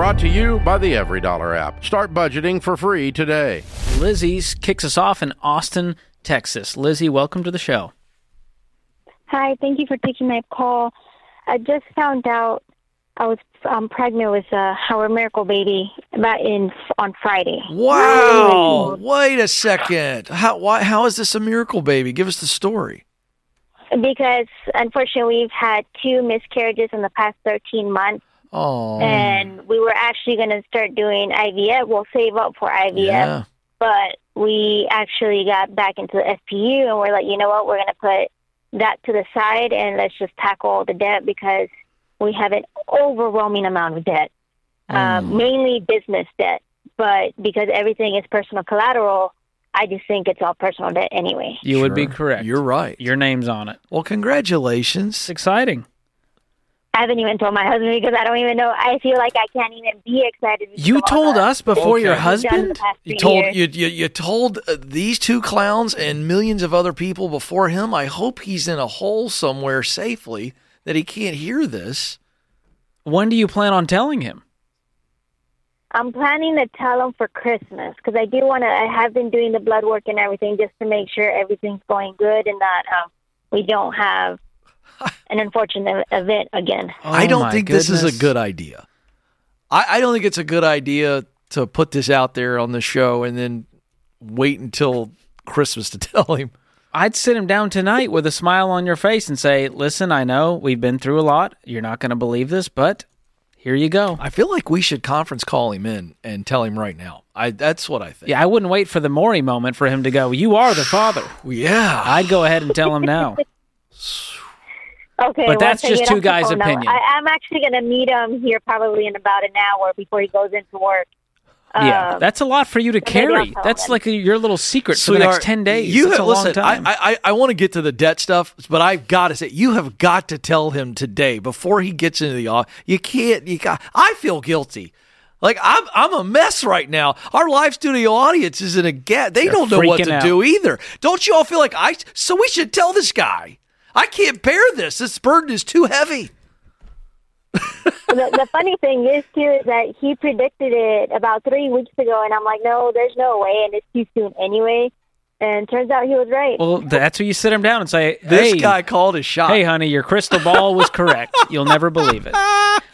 Brought to you by the EveryDollar app. Start budgeting for free today. Lizzie kicks us off in Austin, Texas. Lizzie, welcome to the show. Hi, thank you for taking my call. I just found out I was um, pregnant with uh, our miracle baby about in on Friday. Wow! Wait a second. How why how is this a miracle baby? Give us the story. Because unfortunately, we've had two miscarriages in the past 13 months, Oh. and we were actually going to start doing IVF. We'll save up for IVF, Yeah. but we actually got back into the FPU, and we're like, you know what? We're going to put that to the side, and let's just tackle all the debt because we have an overwhelming amount of debt, uh, mainly business debt. But because everything is personal collateral, I just think it's all personal debt anyway. You would be correct. You're right. Your name's on it. Well, congratulations. It's exciting. I haven't even told my husband because I don't even know. I feel like I can't even be excited. You told us before Okay. your we've done the husband? You told you, you you told uh, these two clowns and millions of other people before him. I hope he's in a hole somewhere safely that he can't hear this. When do you plan on telling him? I'm planning to tell him for Christmas because I do want to. I have been doing the blood work and everything just to make sure everything's going good and that um, we don't have an unfortunate event again. I Oh don't my think this is a good idea. I, I don't think it's a good idea to put this out there on the show and then wait until Christmas to tell him. I'd sit him down tonight with a smile on your face and say, "Listen, I know we've been through a lot. You're not going to believe this, but here you go." I feel like we should conference call him in and tell him right now. I that's what I think. Yeah, I wouldn't wait for the Maury moment for him to go, "You are the father." Yeah. I'd go ahead and tell him now. Okay, But that's just two guys' opinion. I, I'm actually going to meet him here probably in about an hour before he goes into work. yeah, Um, that's a lot for you to carry. That's him. like a, your little secret for the Sweetheart, next ten days. You have, a long listen. time. I I, I want to get to the debt stuff, but I've got to say, you have got to tell him today before he gets into the office. You can't. You got. I feel guilty. Like I'm, I'm a mess right now. Our live studio audience is in a get. They They're don't know what to out. do either. Don't you all feel like I? So we should tell this guy. I can't bear this. This burden is too heavy. the, the funny thing is too is that he predicted it about three weeks ago, and I'm like, no, there's no way, and it's too soon anyway. And turns out he was right. well, that's where you sit him down and say, This "Hey, guy called his shot. hey, honey, your crystal ball was correct. You'll never believe it."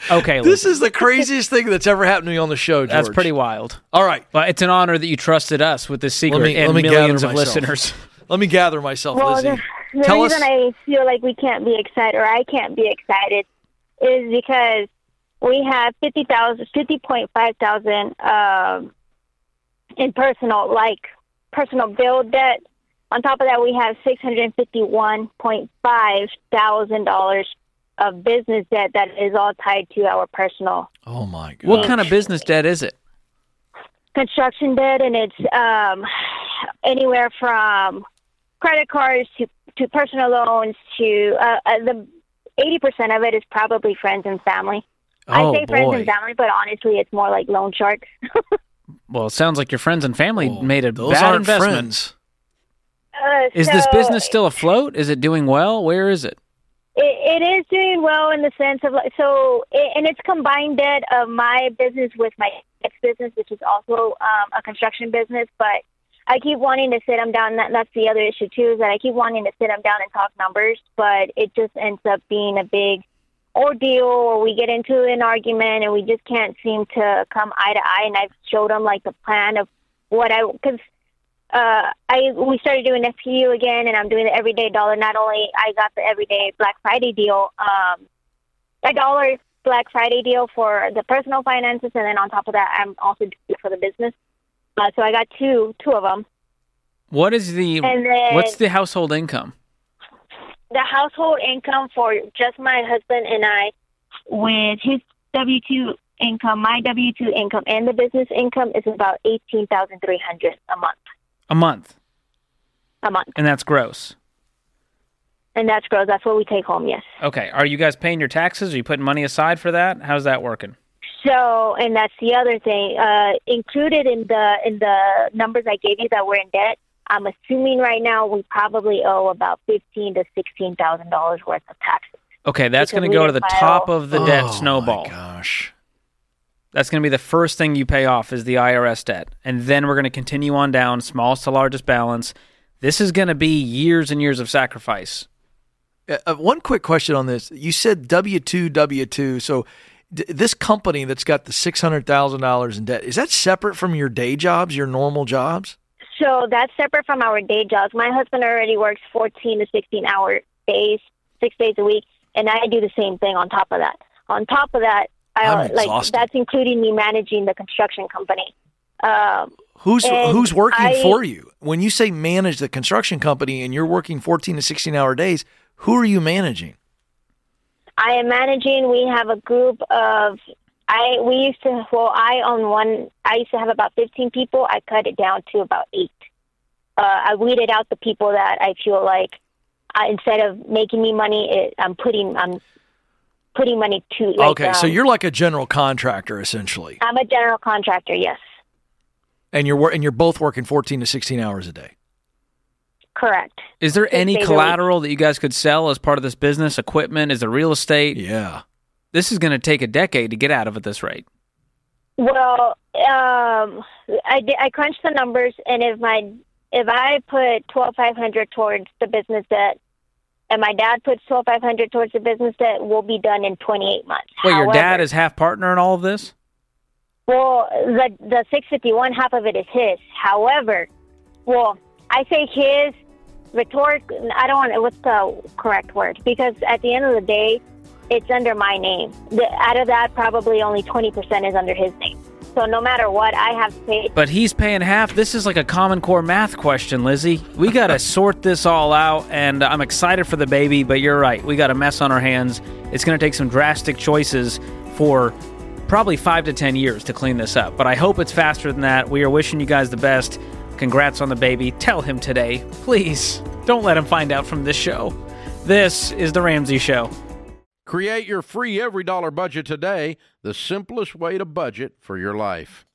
Okay, this listen, is the craziest thing that's ever happened to me on the show. George. that's pretty wild. All right. But it's an honor that you trusted us with this secret me- and let me millions gather of myself. listeners. Let me gather myself, well, Lizzie. The, the Tell reason us. I feel like we can't be excited, or I can't be excited, is because we have fifty thousand, fifty point five thousand um, in personal, like personal bill debt. On top of that, we have six hundred fifty-one point five thousand dollars of business debt that is all tied to our personal Oh my god. What kind of business debt is it? construction debt, and it's um, anywhere from credit cards to to personal loans to uh, uh, the eighty percent of it is probably friends and family. Oh, I say friends and family, but honestly, it's more like loan sharks. Well, it sounds like your friends and family Oh, made a those bad aren't investment. friends. Uh, Is this business still afloat? Is it doing well? Where is it? It, it is doing well in the sense of like so, it, and it's combined debt of my business with my ex business, which is also um, a construction business. But I keep wanting to sit them down. That, that's the other issue too, is that I keep wanting to sit them down and talk numbers, but it just ends up being a big ordeal, or we get into an argument and we just can't seem to come eye to eye. And I've showed them like the plan of what I because uh, I we started doing FPU again, and I'm doing the everyday dollar. Not only I got the everyday Black Friday deal, um, a dollar Black Friday deal for the personal finances, and then on top of that, I'm also doing it for the business. Uh, so I got two two of them, What is the and then what's the household income? the household income for just my husband and I, with his W two income, my W two income, and the business income is about eighteen thousand three hundred a month. A month, A month, and that's gross. and that's gross. That's what we take home. Yes. Okay, are you guys paying your taxes? Are you putting money aside for that? How's that working? So, and that's the other thing. Uh, included in the in the numbers I gave you that we're in debt, I'm assuming right now we probably owe about fifteen to sixteen thousand dollars worth of taxes. Okay, that's going to go to the didn't top of the debt snowball. oh. My gosh. That's going to be the first thing you pay off is the IRS debt. And then we're going to continue on down, smallest to largest balance. This is going to be years and years of sacrifice. Uh, uh one quick question on this. You said W 2, W 2. So d- this company that's got the $600,000 in debt, is that separate from your day jobs, your normal jobs? So that's separate from our day jobs. My husband already works 14 to 16 hour days, six days a week, and I do the same thing on top of that. On top of that, I, like that's including me managing the construction company. Um, who's who's working I, for you? When you say manage the construction company and you're working 14 to 16 hour days, who are you managing? I am managing. We have a group of I we used to well I own one I used to have about 15 people. I cut it down to about 8. Uh, I weeded out the people that I feel like uh, instead of making me money, it, I'm putting I'm putting money to. Like, okay, um, so you're like a general contractor essentially. I'm a general contractor, yes. And you're and you're both working 14 to 16 hours a day. Correct. Is there any collateral that you guys could sell as part of this business? Equipment? Is it real estate? Yeah. This is going to take a decade to get out of at this rate. Well, um, I I crunched the numbers, and if my if I put twelve five hundred towards the business debt, and my dad puts twelve five hundred towards the business debt, we'll be done in twenty eight months. Wait, However, your dad is half partner in all of this? Well, the the six fifty one half of it is his. However, well, I say his rhetoric. I don't want. to, What's the correct word? Because at the end of the day, it's under my name. The, out of that, probably only twenty percent is under his name. So no matter what, I have to pay. But he's paying half. This is like a Common Core math question, Lizzie. We got to sort this all out, and I'm excited for the baby. But you're right, we got a mess on our hands. It's going to take some drastic choices for probably five to ten years to clean this up. But I hope it's faster than that. We are wishing you guys the best. Congrats on the baby. Tell him today, please. Don't let him find out from this show. This is the Ramsey Show. Create your free EveryDollar budget today, the simplest way to budget for your life.